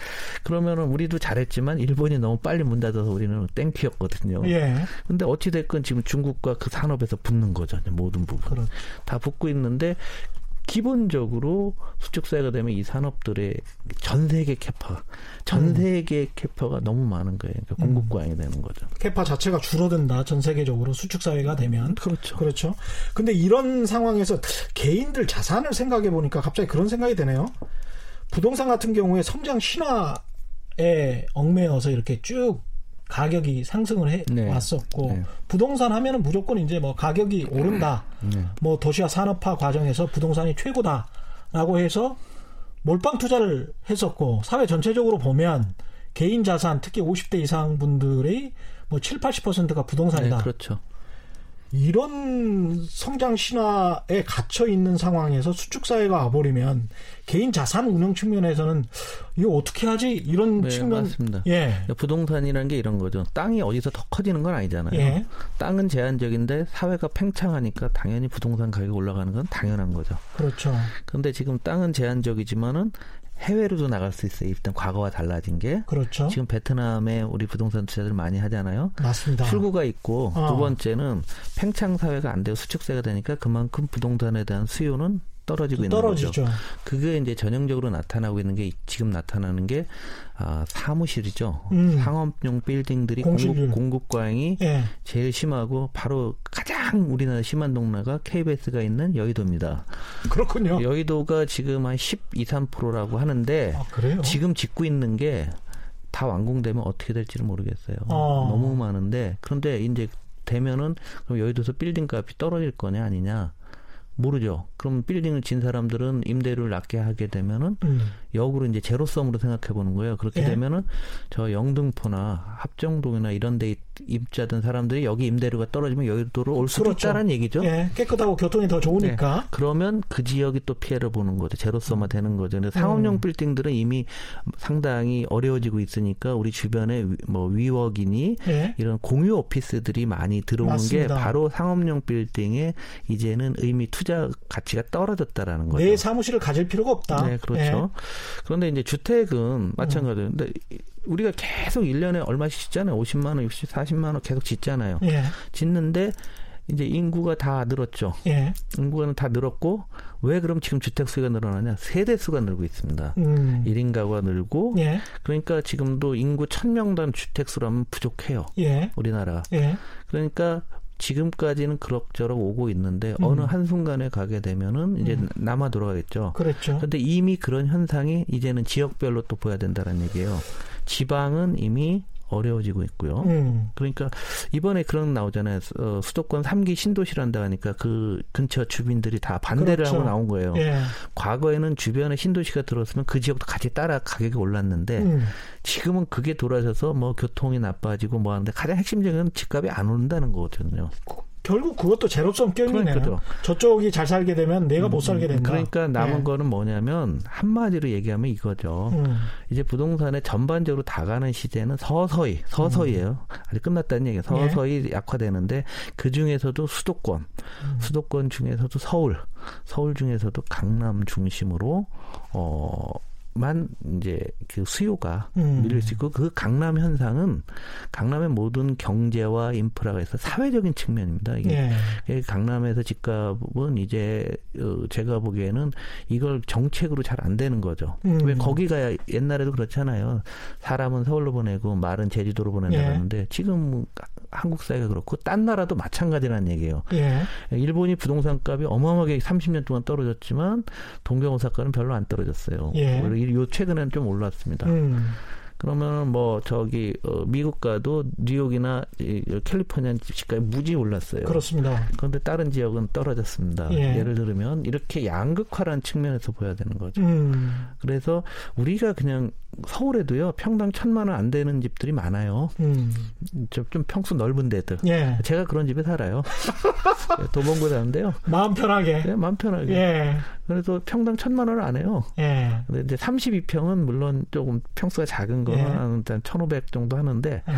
그러면은 우리도 잘했지만 일본이 너무 빨리 문 닫아서 우리는 땡큐였거든요. 예. 근데 어찌됐건 지금 중국과 그 산업에서 붙는 거죠. 모든 부분. 그렇죠. 다 붙고 있는데 기본적으로 수축사회가 되면 이 산업들의 전 세계 캐파, 전 음. 세계 캐파가 너무 많은 거예요. 그러니까 공급 과잉이 되는 거죠. 캐파 자체가 줄어든다. 전 세계적으로 수축 사회가 되면 그렇죠. 그렇죠. 근데 이런 상황에서 개인들 자산을 생각해 보니까 갑자기 그런 생각이 드네요. 부동산 같은 경우에 성장 신화에 얽매여서 이렇게 쭉 가격이 상승을 해 네. 왔었고 네. 부동산 하면은 무조건 이제 뭐 가격이 오른다. 네. 뭐 도시화 산업화 과정에서 부동산이 최고다라고 해서 몰빵 투자를 했었고 사회 전체적으로 보면 개인 자산 특히 50대 이상 분들의 뭐 7, 80%가 부동산이다. 네, 그렇죠. 이런 성장 신화에 갇혀 있는 상황에서 수축 사회가 와버리면 개인 자산 운영 측면에서는 이거 어떻게 하지 이런 네, 측면 맞습니다. 예 부동산이라는 게 이런 거죠. 땅이 어디서 더 커지는 건 아니잖아요. 예. 땅은 제한적인데 사회가 팽창하니까 당연히 부동산 가격이 올라가는 건 당연한 거죠. 그렇죠 그런데 지금 땅은 제한적이지만은 해외로도 나갈 수 있어요. 일단 과거와 달라진 게 그렇죠 지금 베트남에 우리 부동산 투자들 많이 하잖아요. 맞습니다 출구가 있고 어. 두 번째는 팽창 사회가 안 되고 수축세가 되니까 그만큼 부동산에 대한 수요는 떨어지고 있는 떨어지죠 거죠. 그게 이제 전형적으로 나타나고 있는 게 지금 나타나는 게 아, 사무실이죠. 음. 상업용 빌딩들이 공실률. 공급, 공급 과잉이 예 제일 심하고 바로 가장 우리나라 심한 동네가 KBS가 있는 여의도입니다. 그렇군요 여의도가 지금 한 12, 3%라고 하는데 아 그래요 지금 짓고 있는 게 다 완공되면 어떻게 될지는 모르겠어요. 어. 너무 많은데 그런데 이제 되면은 그럼 여의도에서 빌딩 값이 떨어질 거냐 아니냐 모르죠. 그럼 빌딩을 진 사람들은 임대료를 낮게 하게 되면은 음. 역으로 이제 제로섬으로 생각해 보는 거예요. 그렇게 예. 되면은 저 영등포나 합정동이나 이런 데 입자된 사람들이 여기 임대료가 떨어지면 여의도로 올 수도 그렇죠. 있다는 얘기죠. 예 깨끗하고 교통이 더 좋으니까 그러면 그 지역이 또 피해를 보는 거죠. 제로섬화 되는 거죠. 근데 상업용 음. 빌딩들은 이미 상당히 어려워지고 있으니까 우리 주변에 위- 뭐 위워기니 예 이런 공유 오피스들이 많이 들어오는 맞습니다. 게 바로 상업용 빌딩에 이제는 의미 투자 가치 가 떨어졌다라는 거죠. 내 사무실을 가질 필요가 없다 네, 그렇죠. 그런데 이제 주택은 마찬가지예요. 근데 우리가 계속 1년에 얼마씩 짓잖아요. 50만 원, 60, 40만 원 계속 짓잖아요. 예 예. 짓는데 이제 인구가 다 늘었죠. 예. 인구가 다 늘었고 왜 그럼 지금 주택 수가 늘어나냐? 세대 수가 늘고 있습니다. 음. 1인 가구가 늘고 예. 그러니까 지금도 인구 1000명당 주택 수라면 부족해요. 예. 우리나라. 예. 그러니까 지금까지는 그럭저럭 오고 있는데 음. 어느 한순간에 가게 되면은 이제 음. 남아 돌아가겠죠. 그렇죠. 근데 이미 그런 현상이 이제는 지역별로 또 보여야 된다는 얘기예요. 지방은 이미 어려워지고 있고요. 음. 그러니까 이번에 그런 나오잖아요. 어, 수도권 3기 신도시란다 하니까 그 근처 주민들이 다 반대를 그렇죠. 하고 나온 거예요. 예. 과거에는 주변에 신도시가 들어왔으면 그 지역도 같이 따라 가격이 올랐는데 음. 지금은 그게 돌아서서 뭐 교통이 나빠지고 뭐 하는데 가장 핵심적인 건 집값이 안 오른다는 거거든요. 결국 그것도 제로섬 게임이네요. 그러니까요. 저쪽이 잘 살게 되면 내가 못 살게 된다. 그러니까 남은 예. 거는 뭐냐면 한마디로 얘기하면 이거죠. 음. 이제 부동산에 전반적으로 다 가는 시대는 서서히 서서히예요. 아직 끝났다는 얘기예요. 서서히 약화되는데 그 중에서도 수도권, 음. 수도권 중에서도 서울, 서울 중에서도 강남 중심으로 어 만 이제 그 수요가 음. 밀릴 수 있고 그 강남 현상은 강남의 모든 경제와 인프라가 있어 사회적인 측면입니다. 이게 예. 예, 강남에서 집값은 이제 어, 제가 보기에는 이걸 정책으로 잘 안 되는 거죠. 음. 왜 거기가 옛날에도 그렇잖아요. 사람은 서울로 보내고 말은 제주도로 보낸다 예. 지금 한국 사회가 그렇고 딴 나라도 마찬가지라는 얘기예요. 예. 일본이 부동산 값이 어마어마하게 30년 동안 떨어졌지만 동경 오사카는 별로 안 떨어졌어요. 예. 요 최근에는 좀 올랐습니다. 음. 그러면 뭐 저기 어, 미국 가도 뉴욕이나 이, 캘리포니아 집값이 무지 올랐어요. 그렇습니다. 그런데 다른 지역은 떨어졌습니다. 예. 예를 들면 이렇게 양극화라는 측면에서 보여야 되는 거죠. 음. 그래서 우리가 그냥 서울에도요 평당 천만 원 안 되는 집들이 많아요. 음. 좀, 좀 평수 넓은 데들. 예. 제가 그런 집에 살아요. 도봉구에 사는데요. 마음 편하게. 네, 마음 편하게. 예. 그래서 평당 천만 원을 안 해요. 예. 근데 이제 32평은 물론 조금 평수가 작은 거는 예. 한1,500 정도 하는데 예.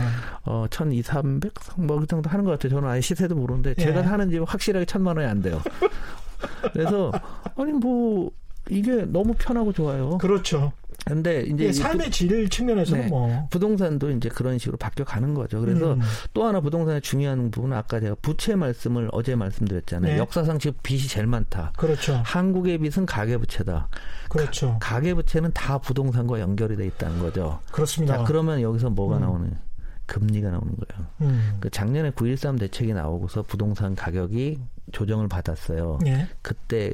어, 1,200, 300, 뭐그 정도 하는 것 같아요. 저는 아예 시세도 모르는데 예. 제가 사는 집은 확실하게 천만 원이 안 돼요. 그래서 아니 뭐 이게 너무 편하고 좋아요. 그렇죠. 근데 이제 예, 이 삶의 질 측면에서는 네. 뭐. 부, 동산도 이제 그런 식으로 바뀌어 가는 거죠. 그래서 음. 또 하나 부동산의 중요한 부분은 아까 제가 부채 말씀을 어제 말씀드렸잖아요. 네. 역사상 지금 빚이 제일 많다. 그렇죠. 한국의 빚은 가계 부채다. 그렇죠. 가 계 부채는 다 부동산과 연결이 돼 있다는 거죠. 그렇습니다. 자, 그러면 여기서 뭐가 음. 나오는? 금리가 나오는 거예요. 음. 그 작년에 9.13 대책이 나오고서 부동산 가격이 조정을 받았어요. 예. 그때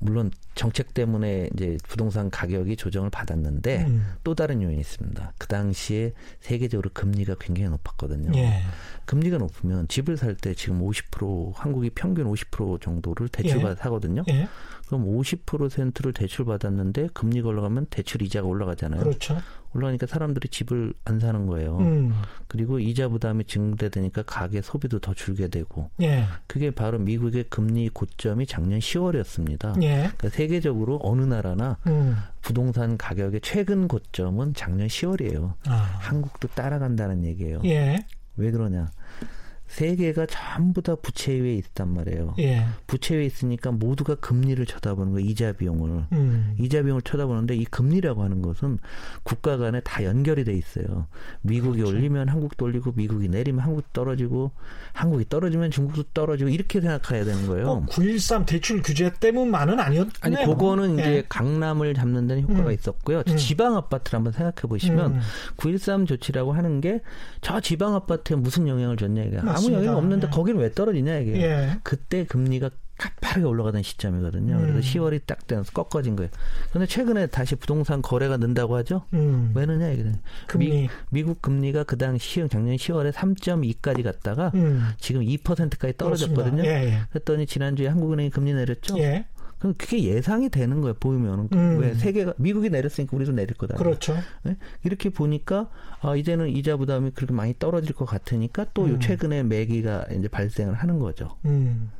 물론 정책 때문에 이제 부동산 가격이 조정을 받았는데 음. 또 다른 요인이 있습니다. 그 당시에 세계적으로 금리가 굉장히 높았거든요. 예. 금리가 높으면 집을 살 때 지금 50% 한국이 평균 50% 정도를 대출받아 사거든요. 예. 그럼 50%를 대출 받았는데 금리가 올라가면 대출 이자가 올라가잖아요. 그렇죠. 올라가니까 사람들이 집을 안 사는 거예요. 음. 그리고 이자 부담이 증대되니까 가계 소비도 더 줄게 되고 예. 그게 바로 미국의 금리 고점이 작년 10월이었습니다. 예. 그러니까 세계적으로 어느 나라나 음. 부동산 가격의 최근 고점은 작년 10월이에요. 아. 한국도 따라간다는 얘기예요. 예. 왜 그러냐? 세계가 전부 다 부채 위에 있단 말이에요. 예. 부채 위에 있으니까 모두가 금리를 쳐다보는 거예요. 이자 비용을. 음. 이자 비용을 쳐다보는데 이 금리라고 하는 것은 국가 간에 다 연결이 돼 있어요. 미국이 그렇죠. 올리면 한국도 올리고 미국이 내리면 한국도 떨어지고 한국이 떨어지면 중국도 떨어지고 이렇게 생각해야 되는 거예요. 어, 9.13 대출 규제 때문만은 아니었네요. 아니 그거는 예. 이제 강남을 잡는 데는 효과가 음. 있었고요. 음. 지방 아파트를 한번 생각해 보시면 음. 9.13 조치라고 하는 게 저 지방 아파트에 무슨 영향을 줬냐 이게 아무. 영향 없는데 예. 거기는 왜 떨어지냐 이게. 예. 그때 금리가 가파르게 올라가던 시점이거든요. 음. 그래서 10월이 딱 되면서 꺾어진 거예요. 근데 최근에 다시 부동산 거래가 는다고 하죠? 음. 왜 느냐 이게. 금리. 미, 국 금리가 그 당시 작년 10월에 3.2까지 갔다가 음. 지금 2%까지 떨어졌거든요. 그렇습니다. 예, 그랬더니 지난주에 한국은행이 금리 내렸죠? 예. 예. 그럼 그게 예상이 되는 거예요. 보이면은 음. 왜 세계가 미국이 내렸으니까 우리도 내릴 거다. 그렇죠. 네? 이렇게 보니까 아, 이제는 이자 부담이 그렇게 많이 떨어질 것 같으니까 또요 음. 최근에 매기가 이제 발생을 하는 거죠. 음.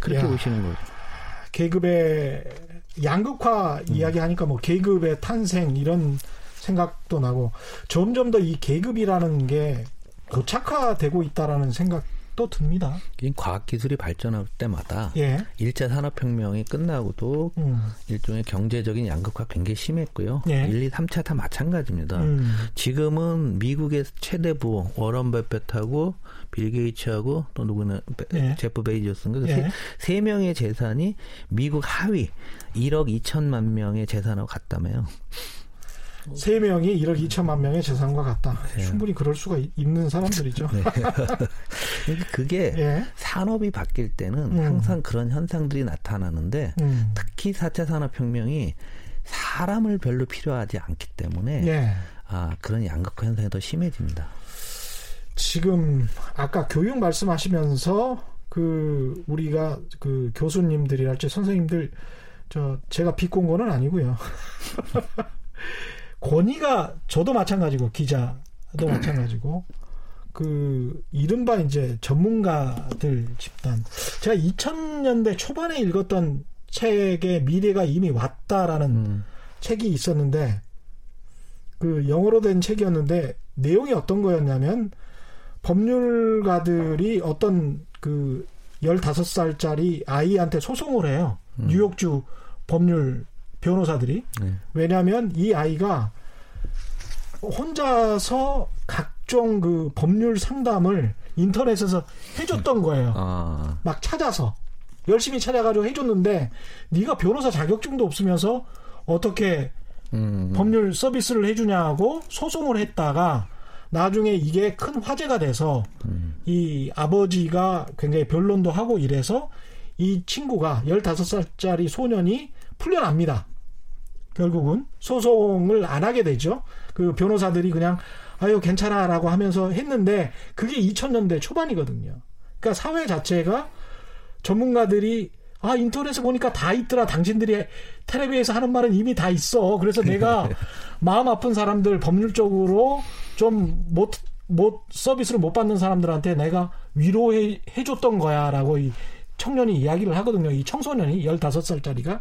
그렇게 야. 보시는 거죠. 계급의 양극화 음. 이야기하니까 뭐 계급의 탄생 이런 생각도 나고 점점 더 이 계급이라는 게 고착화되고 있다라는 생각 도 듭니다. 이 과학 기술이 발전할 때마다 예. 일차 산업혁명이 끝나고도 음. 일종의 경제적인 양극화 굉장히 심했고요. 예. 1, 2, 3차 다 마찬가지입니다. 음. 지금은 미국의 최대 부호 워런 버핏하고 빌 게이츠하고 또 누구는 베- 예. 제프 베이조스인가 그 예. 세, 세 명의 재산이 미국 하위 1억 2천만 명의 재산하고 같다며요. 세 명이 1억 2천만 명의 재산과 같다. 예. 충분히 그럴 수가 있- 있는 사람들이죠. 네. 그게 예. 산업이 바뀔 때는 음. 항상 그런 현상들이 나타나는데 음. 특히 4차 산업혁명이 사람을 별로 필요하지 않기 때문에 예. 아 그런 양극화 현상이 더 심해집니다. 지금 아까 교육 말씀하시면서 그 우리가 그 교수님들이랄지 선생님들 저 제가 비꼰 거는 아니고요. 권위가 저도 마찬가지고 기자도 마찬가지고 그 이른바 이제 전문가들 집단 제가 2000년대 초반에 읽었던 책의 미래가 이미 왔다라는 음. 책이 있었는데 그 영어로 된 책이었는데 내용이 어떤 거였냐면 법률가들이 어떤 그 15살짜리 아이한테 소송을 해요. 음. 뉴욕주 법률 변호사들이. 네. 왜냐하면 이 아이가 혼자서 각종 그 법률 상담을 인터넷에서 해줬던 거예요. 아, 막 찾아서 열심히 찾아가지고 해줬는데 네가 변호사 자격증도 없으면서 어떻게 음, 법률 서비스를 해주냐고 소송을 했다가 나중에 이게 큰 화제가 돼서 음. 이 아버지가 굉장히 변론도 하고 이래서 이 친구가 15살짜리 소년이 풀려납니다. 결국은 소송을 안 하게 되죠. 그 변호사들이 그냥 아유 괜찮아라고 하면서 했는데 그게 2000년대 초반이거든요. 그러니까 사회 자체가 전문가들이 아 인터넷에 보니까 다 있더라. 당신들이 텔레비에서 하는 말은 이미 다 있어. 그래서 내가 마음 아픈 사람들 법률적으로 좀못 못 서비스를 못 받는 사람들한테 내가 위로해 해줬던 거야라고 이 청년이 이야기를 하거든요. 이 청소년이 15살짜리가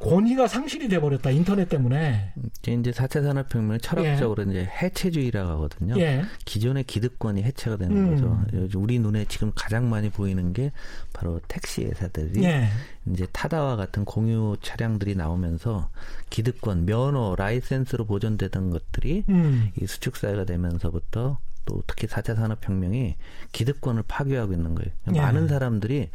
권위가 상실이 돼버렸다 인터넷 때문에. 이제 4차 산업혁명을 철학적으로 이제 해체주의라고 하거든요. 예. 기존의 기득권이 해체가 되는 음. 거죠. 우리 눈에 지금 가장 많이 보이는 게 바로 택시 회사들이 예. 이제 타다와 같은 공유 차량들이 나오면서 기득권, 면허, 라이센스로 보존되던 것들이 음. 이 수축 사회가 되면서부터 또 특히 4차 산업혁명이 기득권을 파괴하고 있는 거예요. 예. 많은 사람들이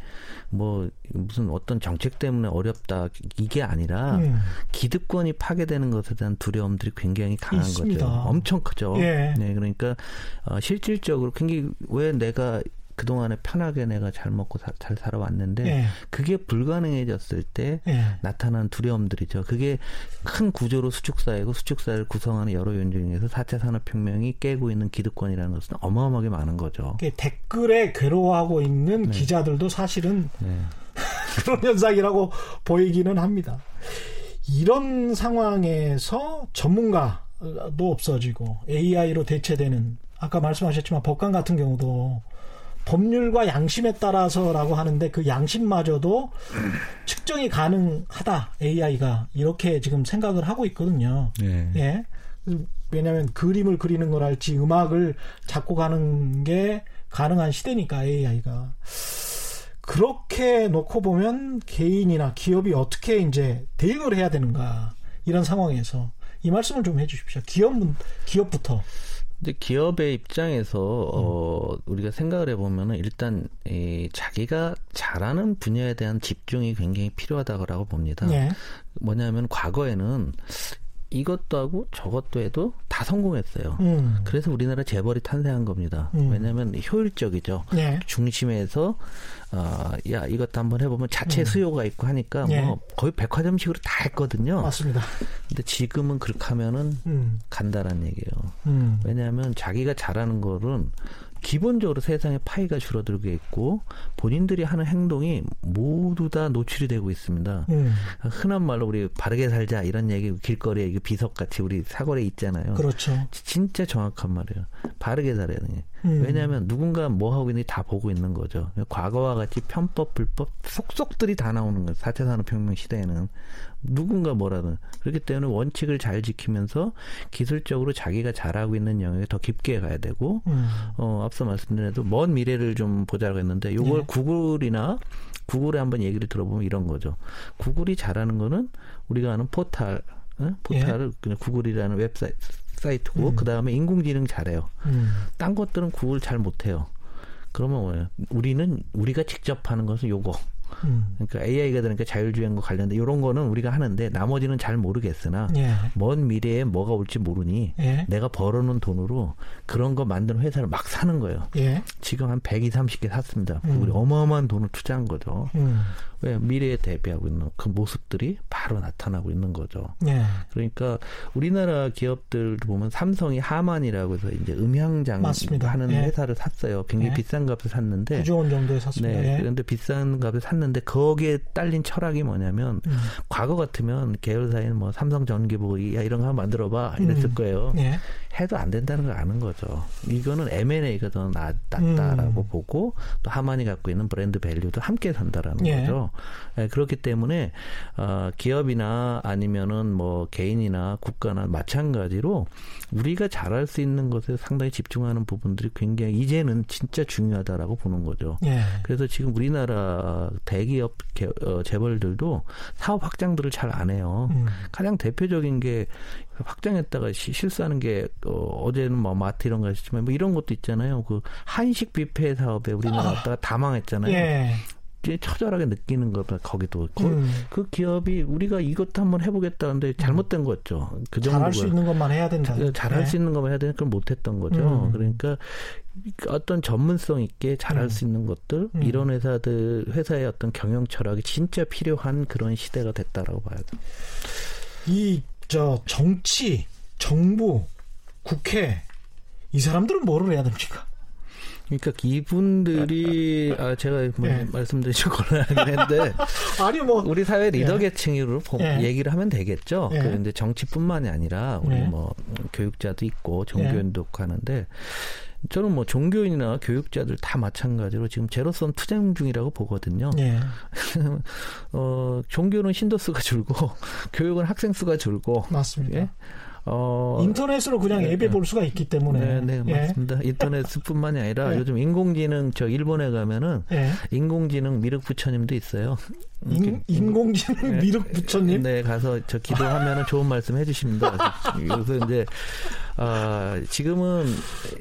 뭐 무슨 어떤 정책 때문에 어렵다 이게 아니라 음. 기득권이 파괴되는 것에 대한 두려움들이 굉장히 강한 있습니다. 거죠. 엄청 크죠. 예. 네, 그러니까 어, 실질적으로 굉장히 왜 내가 그동안에 편하게 내가 잘 먹고 사- 잘 살아왔는데 예. 그게 불가능해졌을 때 예. 나타난 두려움들이죠. 그게 큰 구조로 수축사회고 수축사회를 구성하는 여러 요인 중에서 4차 산업혁명이 깨고 있는 기득권이라는 것은 어마어마하게 많은 거죠. 댓글에 괴로워하고 있는 네. 기자들도 사실은 네. 그런 현상이라고 보이기는 합니다. 이런 상황에서 전문가도 없어지고 AI로 대체되는 아까 말씀하셨지만 법관 같은 경우도 법률과 양심에 따라서라고 하는데 그 양심마저도 측정이 가능하다 AI가 이렇게 지금 생각을 하고 있거든요. 네. 예. 왜냐하면 그림을 그리는 거랄지 음악을 작곡하는 게 가능한 시대니까 AI가 그렇게 놓고 보면 개인이나 기업이 어떻게 이제 대응을 해야 되는가 이런 상황에서 이 말씀을 좀 해주십시오. 기업 기업부터 근데 기업의 입장에서 어 우리가 생각을 해보면은 일단 이 자기가 잘하는 분야에 대한 집중이 굉장히 필요하다고 봅니다. 예. 뭐냐면 과거에는 이것도 하고 저것도 해도 다 성공했어요. 음. 그래서 우리나라 재벌이 탄생한 겁니다. 음. 왜냐하면 효율적이죠. 예. 중심에서 어, 야 이것도 한번 해보면 자체 음. 수요가 있고 하니까 예. 뭐 거의 백화점식으로 다 했거든요. 맞습니다. 근데 지금은 그렇게 하면은 음. 간다라는 얘기예요. 음. 왜냐하면 자기가 잘하는 거는 기본적으로 세상에 파이가 줄어들고 있고 본인들이 하는 행동이 모두 다 노출이 되고 있습니다. 음. 흔한 말로 우리 바르게 살자 이런 얘기 길거리에 비석같이 우리 사거리에 있잖아요. 그렇죠. 지- 진짜 정확한 말이에요. 바르게 살아야 돼. 음. 왜냐하면 누군가 뭐 하고 있는지 다 보고 있는 거죠. 과거와 같이 편법, 불법 속속들이 다 나오는 거예요. 4차 산업혁명 시대에는. 누군가 뭐라든. 그렇기 때문에 원칙을 잘 지키면서 기술적으로 자기가 잘하고 있는 영역에 더 깊게 가야 되고, 음. 어, 앞서 말씀드린 대로 먼 미래를 좀 보자고 했는데, 요걸 네. 구글이나 구글에 한번 얘기를 들어보면 이런 거죠. 구글이 잘하는 거는 우리가 아는 포탈, 어? 포탈을 그냥 구글이라는 웹사이트, 사이트고, 예. 음. 그 다음에 인공지능 잘해요. 음. 딴 것들은 구글 잘 못해요. 그러면 뭐예요? 우리는 우리가 직접 하는 것은 요거. 음. 그러니까 AI가 되니까 자율주행과 관련된 이런 거는 우리가 하는데 나머지는 잘 모르겠으나 예. 먼 미래에 뭐가 올지 모르니 예. 내가 벌어놓은 돈으로 그런 거 만드는 회사를 막 사는 거예요. 예. 지금 한 120, 30개 샀습니다. 음. 우리 어마어마한 돈을 투자한 거죠. 음. 왜 미래에 대비하고 있는 그 모습들이 바로 나타나고 있는 거죠. 예. 그러니까 우리나라 기업들 보면 삼성이 하만이라고 해서 이제 음향장 맞습니다. 하는 예. 회사를 샀어요. 굉장히 예. 비싼 값에 샀는데 9조 원 정도에 샀습니다. 네. 예. 그런데 비싼 값에 샀 는데 거기에 딸린 철학이 뭐냐면 음. 과거 같으면 계열사에는 뭐 삼성 전기보고 야 이런 거 한번 만들어 봐 이랬을 음. 거예요. 예. 해도 안 된다는 걸 아는 거죠. 이거는 M&A가 더 낫다라고 음. 보고 또 하만이 갖고 있는 브랜드 밸류도 함께 산다라는 예. 거죠. 예, 그렇기 때문에 어, 기업이나 아니면은 뭐 개인이나 국가나 마찬가지로 우리가 잘할 수 있는 것에 상당히 집중하는 부분들이 굉장히 이제는 진짜 중요하다라고 보는 거죠. 예. 그래서 지금 우리나라 대기업 개, 어, 재벌들도 사업 확장들을 잘 안 해요. 음. 가장 대표적인 게 확장했다가 시, 실수하는 게 어, 어제는 뭐 마트 이런 거 했지만 뭐 이런 것도 있잖아요. 그 한식 뷔페 사업에 우리나라 갔다가 아. 다 망했잖아요. 예. 처절하게 느끼는 거다 거기도 그, 음. 그 기업이 우리가 이것도 한번 해보겠다는데 잘못된 거죠. 그 정도 잘할 수 있는 것만 해야 된다. 잘할 네. 수 있는 것만 해야 되니까 못했던 거죠. 음. 그러니까 어떤 전문성 있게 잘할 음. 수 있는 것들 음. 이런 회사들 회사의 어떤 경영 철학이 진짜 필요한 그런 시대가 됐다라고 봐야 돼. 이저 정치, 정부, 국회 이 사람들은 뭐를 해야 됩니까? 그러니까 이분들이 아 제가 뭐 예. 말씀드리죠 곤란하긴 했는데 아니 뭐 우리 사회 리더 예. 계층으로 예. 얘기를 하면 되겠죠. 예. 그런데 정치뿐만이 아니라 우리 예. 뭐 교육자도 있고 종교인도 있고 하는데 저는 뭐 종교인이나 교육자들 다 마찬가지로 지금 제로섬 투쟁 중이라고 보거든요. 예. 어, 종교는 신도 수가 줄고 교육은 학생 수가 줄고 맞습니다. 예? 어, 인터넷으로 그냥 네, 예배 볼 수가 있기 때문에. 네, 네 예. 맞습니다. 인터넷뿐만이 아니라 예. 요즘 인공지능 저 일본에 가면은 예. 인공지능 미륵 부처님도 있어요. 인, 인공지능 네. 미륵 부처님? 네, 가서 저 기도하면은 좋은 말씀 해주십니다. 그래서 이제 아 지금은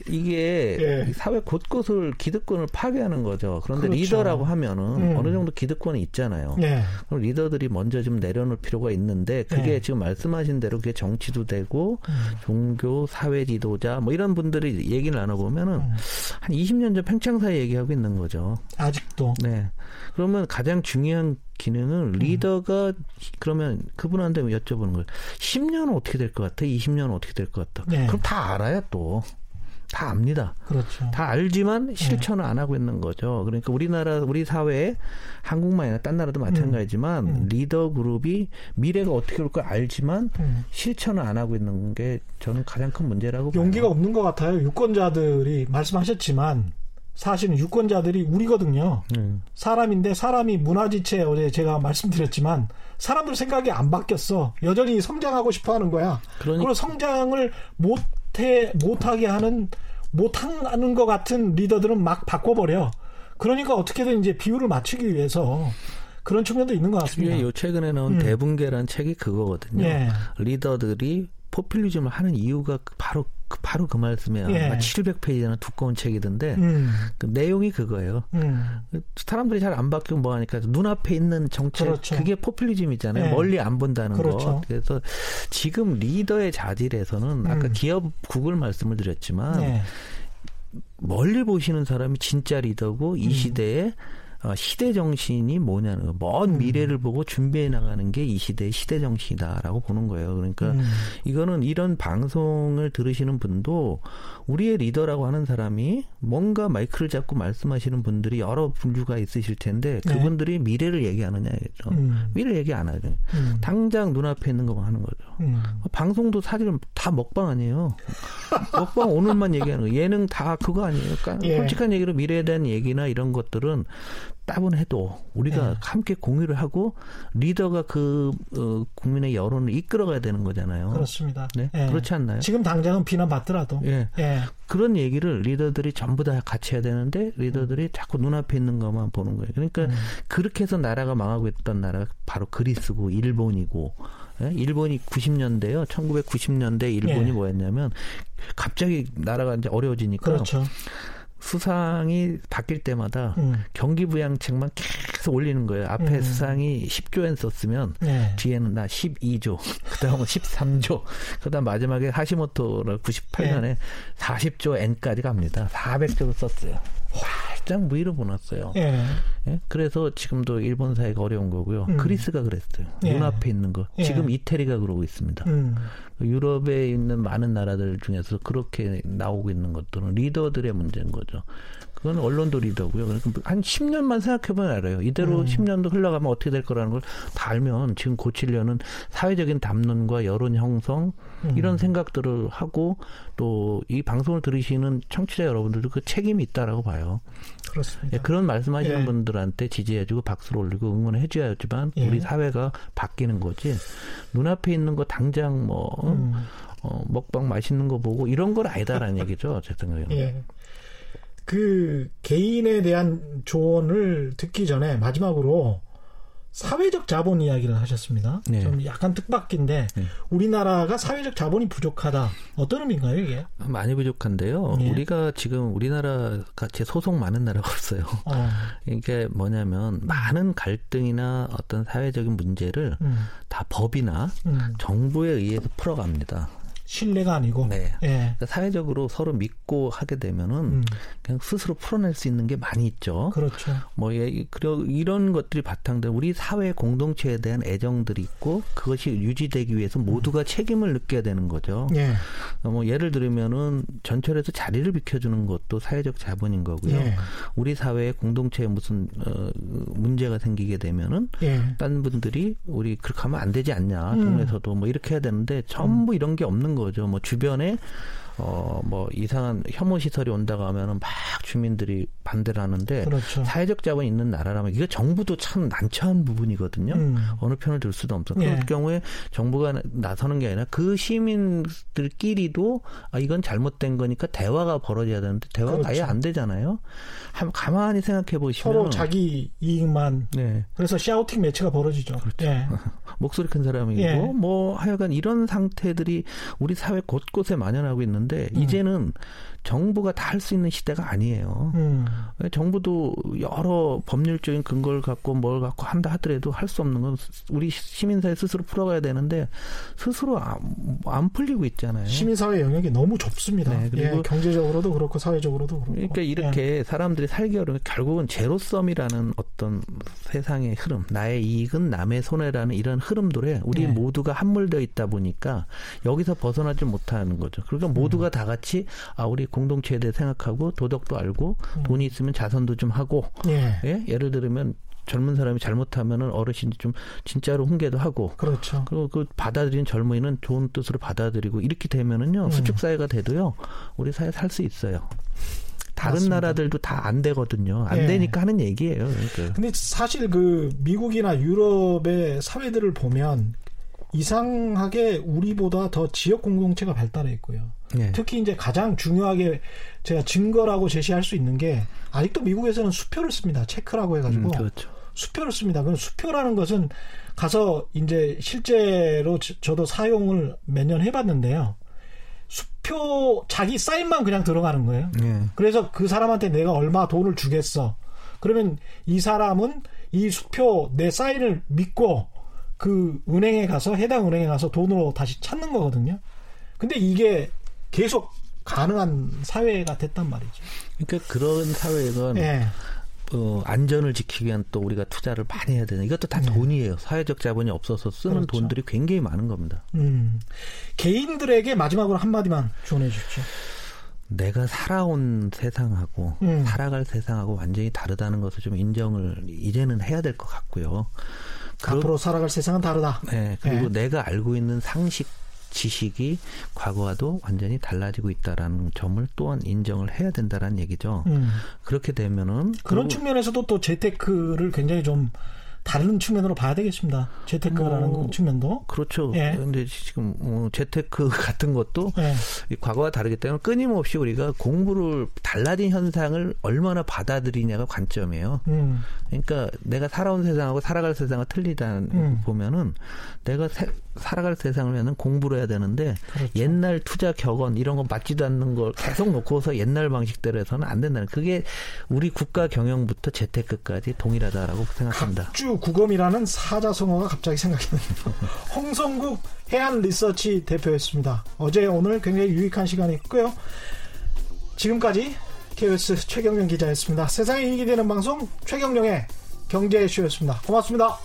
이게 예. 사회 곳곳을 기득권을 파괴하는 거죠. 그런데 그렇죠. 리더라고 하면은 음. 어느 정도 기득권이 있잖아요. 예. 그럼 리더들이 먼저 좀 내려놓을 필요가 있는데 그게 예. 지금 말씀하신 대로 그게 정치도 되고 음. 종교, 사회 지도자 뭐 이런 분들이 얘기를 나눠보면은 음. 한 20년 전 팽창사에 얘기하고 있는 거죠. 아직도. 네. 그러면 가장 중요한 기능은 리더가 음. 그러면 그분한테 여쭤보는 거예요. 10년은 어떻게 될 것 같아? 20년은 어떻게 될 것 같다? 네. 그럼 다 알아야 또. 다 압니다. 그렇죠. 다 알지만 실천을 네. 안 하고 있는 거죠. 그러니까 우리나라 우리 사회에 한국만 아니라 딴 나라도 마찬가지지만 음. 음. 리더 그룹이 미래가 어떻게 올 걸 알지만 음. 실천을 안 하고 있는 게 저는 가장 큰 문제라고 용기가 봐요. 없는 것 같아요. 유권자들이 말씀하셨지만 사실은 유권자들이 우리거든요. 음. 사람인데 사람이 문화지체 어제 제가 말씀드렸지만 사람들 생각이 안 바뀌었어. 여전히 성장하고 싶어 하는 거야. 그러니까. 그리고 성장을 못해, 못하게 하는, 못하는 것 같은 리더들은 막 바꿔버려. 그러니까 어떻게든 이제 비율을 맞추기 위해서 그런 측면도 있는 것 같습니다. 예, 요 최근에 나온 음. 대분계란 책이 그거거든요. 예. 리더들이 포퓰리즘을 하는 이유가 바로 그 바로 그 말씀이에요. 예. 700페이지나 두꺼운 책이던데 음. 그 내용이 그거예요. 음. 사람들이 잘 안 바뀌고 뭐 하니까 눈앞에 있는 정책 그렇죠. 그게 포퓰리즘이잖아요. 예. 멀리 안 본다는 그렇죠. 거. 그래서 지금 리더의 자질에서는 음. 아까 기업국을 말씀을 드렸지만 예. 멀리 보시는 사람이 진짜 리더고 이 음. 시대에 어, 시대 정신이 뭐냐는 거. 먼 음. 미래를 보고 준비해 나가는 게 이 시대의 시대 정신이다라고 보는 거예요. 그러니까 음. 이거는 이런 방송을 들으시는 분도 우리의 리더라고 하는 사람이 뭔가 마이크를 잡고 말씀하시는 분들이 여러 분류가 있으실 텐데 네. 그분들이 네. 미래를 얘기하느냐겠죠. 음. 미래 얘기 안 하죠. 음. 당장 눈앞에 있는 것만 하는 거죠. 음. 방송도 사실은 다 먹방 아니에요. 먹방 오늘만 얘기하는 거. 예능 다 그거 아니에요. 그러니까 예. 솔직한 얘기로 미래에 대한 얘기나 이런 것들은 따분해도 우리가 네. 함께 공유를 하고 리더가 그 어, 국민의 여론을 이끌어가야 되는 거잖아요. 그렇습니다. 네? 네. 그렇지 않나요? 지금 당장은 비난 받더라도. 예. 예. 그런 얘기를 리더들이 전부 다 같이 해야 되는데 리더들이 음. 자꾸 눈앞에 있는 것만 보는 거예요. 그러니까 음. 그렇게 해서 나라가 망하고 있던 나라가 바로 그리스고 일본이고 예? 일본이 90년대요. 1990년대 일본이 예. 뭐였냐면 갑자기 나라가 이제 어려워지니까 그렇죠. 수상이 바뀔 때마다 음. 경기 부양책만 계속 올리는 거예요. 앞에 음. 수상이 10조엔 썼으면 네. 뒤에는 나 12조, 그다음은 13조, 그다음 마지막에 하시모토를 98년에 40조 엔까지 갑니다. 400조를 썼어요. 활짝 무위로 보냈어요. 예. 예? 그래서 지금도 일본 사회가 어려운 거고요. 음. 그리스가 그랬어요. 예. 눈앞에 있는 거. 예. 지금 이태리가 그러고 있습니다. 음. 유럽에 있는 많은 나라들 중에서 그렇게 나오고 있는 것들은 리더들의 문제인 거죠. 그건 언론도 리더고요. 그러니까 한 10년만 생각해보면 알아요. 이대로 음. 10년도 흘러가면 어떻게 될 거라는 걸 다 알면 지금 고치려는 사회적인 담론과 여론 형성 음. 이런 생각들을 하고 또 이 방송을 들으시는 청취자 여러분들도 그 책임이 있다라고 봐요. 그렇습니다. 예, 그런 말씀하시는 예. 분들한테 지지해주고 박수를 올리고 응원해줘야지만 예. 우리 사회가 바뀌는 거지. 눈앞에 있는 거 당장 뭐 어? 음. 어, 먹방 맛있는 거 보고 이런 건 아니다라는 얘기죠. 제 생각에는. 예. 그 개인에 대한 조언을 듣기 전에 마지막으로 사회적 자본 이야기를 하셨습니다. 네. 좀 약간 뜻밖인데 네. 우리나라가 사회적 자본이 부족하다. 어떤 의미인가요, 이게? 많이 부족한데요. 예. 우리가 지금 우리나라 같이 소송 많은 나라가 없어요. 어. 이게 뭐냐면 많은 갈등이나 어떤 사회적인 문제를 음. 다 법이나 음. 정부에 의해서 풀어갑니다. 신뢰가 아니고. 네. 예. 그러니까 사회적으로 서로 믿고 하게 되면은 음. 그냥 스스로 풀어낼 수 있는 게 많이 있죠. 그렇죠. 뭐 예, 그려 이런 것들이 바탕된 우리 사회 공동체에 대한 애정들이 있고 그것이 유지되기 위해서 모두가 책임을 느껴야 되는 거죠. 예. 어, 뭐 예를 들면은 전철에서 자리를 비켜주는 것도 사회적 자본인 거고요. 예. 우리 사회에 공동체에 무슨 어, 문제가 생기게 되면은 예. 딴 분들이 우리 그렇게 하면 안 되지 않냐 음. 동네에서도 뭐 이렇게 해야 되는데 전부 이런 게 없는 거죠. 뭐 주변에 어 뭐 이상한 혐오 시설이 온다고 하면은 막 주민들이 반대를 하는데 그렇죠. 사회적 자본이 있는 나라라면 이거 정부도 참 난처한 부분이거든요. 음. 어느 편을 들 수도 없어. 예. 그럴 경우에 정부가 나- 나서는 게 아니라 그 시민들끼리도 아 이건 잘못된 거니까 대화가 벌어져야 되는데 대화가 그렇죠. 아예 안 되잖아요. 한 가만히 생각해 보시면 서로 자기 이익만 네. 그래서 샤우팅 매치가 벌어지죠. 예. 목소리 큰 사람이고 예. 뭐 하여간 이런 상태들이 우리 사회 곳곳에 만연하고 있는 데 음. 이제는 정부가 다 할 수 있는 시대가 아니에요. 음. 정부도 여러 법률적인 근거를 갖고 뭘 갖고 한다 하더라도 할 수 없는 건 우리 시민사회 스스로 풀어가야 되는데 스스로 안, 안 풀리고 있잖아요. 시민사회 영역이 너무 좁습니다. 네, 그리고- 예, 경제적으로도 그렇고 사회적으로도 그렇고. 그러니까 이렇게 사람들이 살기 어려운 결국은 제로섬이라는 어떤 세상의 흐름, 나의 이익은 남의 손해라는 이런 흐름들에 우리 네. 모두가 함몰되어 있다 보니까 여기서 벗어나지 못하는 거죠. 그러니까 모두가 다 같이 아 우리 공동체에 대해 생각하고 도덕도 알고 음. 돈이 있으면 자선도 좀 하고 예. 예? 예를 들면 젊은 사람이 잘못하면은 어르신이 좀 진짜로 훈계도 하고 그렇죠. 그리고 그 받아들인 젊은이는 좋은 뜻으로 받아들이고 이렇게 되면은요 음. 수축 사회가 돼도요 우리 사회 살 수 있어요. 다른 맞습니다. 나라들도 다 안 되거든요. 안 예. 되니까 하는 얘기예요. 그러니까. 근데 사실 그 미국이나 유럽의 사회들을 보면 이상하게 우리보다 더 지역 공동체가 발달해 있고요. 예. 특히 이제 가장 중요하게 제가 증거라고 제시할 수 있는 게 아직도 미국에서는 수표를 씁니다. 체크라고 해가지고 음, 그렇죠. 수표를 씁니다. 그럼 수표라는 것은 가서 이제 실제로 저- 저도 사용을 몇 년 해봤는데요. 수표 자기 사인만 그냥 들어가는 거예요. 예. 그래서 그 사람한테 내가 얼마 돈을 주겠어. 그러면 이 사람은 이 수표 내 사인을 믿고 그 은행에 가서 해당 은행에 가서 돈으로 다시 찾는 거거든요. 근데 이게 계속 가능한 사회가 됐단 말이죠. 그러니까 그런 사회는 예. 어, 안전을 지키기 위한 또 우리가 투자를 많이 해야 되는 이것도 다 네. 돈이에요. 사회적 자본이 없어서 쓰는 그렇죠. 돈들이 굉장히 많은 겁니다. 음. 개인들에게 마지막으로 한마디만 조언해 주십시오. 내가 살아온 세상하고 음. 살아갈 세상하고 완전히 다르다는 것을 좀 인정을 이제는 해야 될 것 같고요. 그러- 앞으로 살아갈 세상은 다르다. 네, 그리고 네. 내가 알고 있는 상식 지식이 과거와도 완전히 달라지고 있다라는 점을 또한 인정을 해야 된다라는 얘기죠. 음. 그렇게 되면은 그런 측면에서도 또 재테크를 굉장히 좀 다른 측면으로 봐야 되겠습니다. 재테크라는 뭐, 측면도. 그렇죠. 예. 근데 지금 뭐 재테크 같은 것도 예. 이 과거와 다르기 때문에 끊임없이 우리가 공부를 달라진 현상을 얼마나 받아들이냐가 관점이에요. 음. 그러니까 내가 살아온 세상하고 살아갈 세상과 틀리다는 음. 보면은 내가 세- 살아갈 세상을 는 공부를 해야 되는데 그렇죠. 옛날 투자 격언 이런 거 맞지도 않는 걸 계속 놓고서 옛날 방식대로 해서는 안 된다는 그게 우리 국가 경영부터 재테크까지 동일하다라고 생각합니다. 각주 구검이라는 사자성어가 갑자기 생각이 나네요. 홍성국 해안 리서치 대표였습니다. 어제 오늘 굉장히 유익한 시간이었고요. 지금까지 KBS 최경영 기자였습니다. 세상에 이익이 되는 방송 최경영의 경제쇼였습니다. 고맙습니다.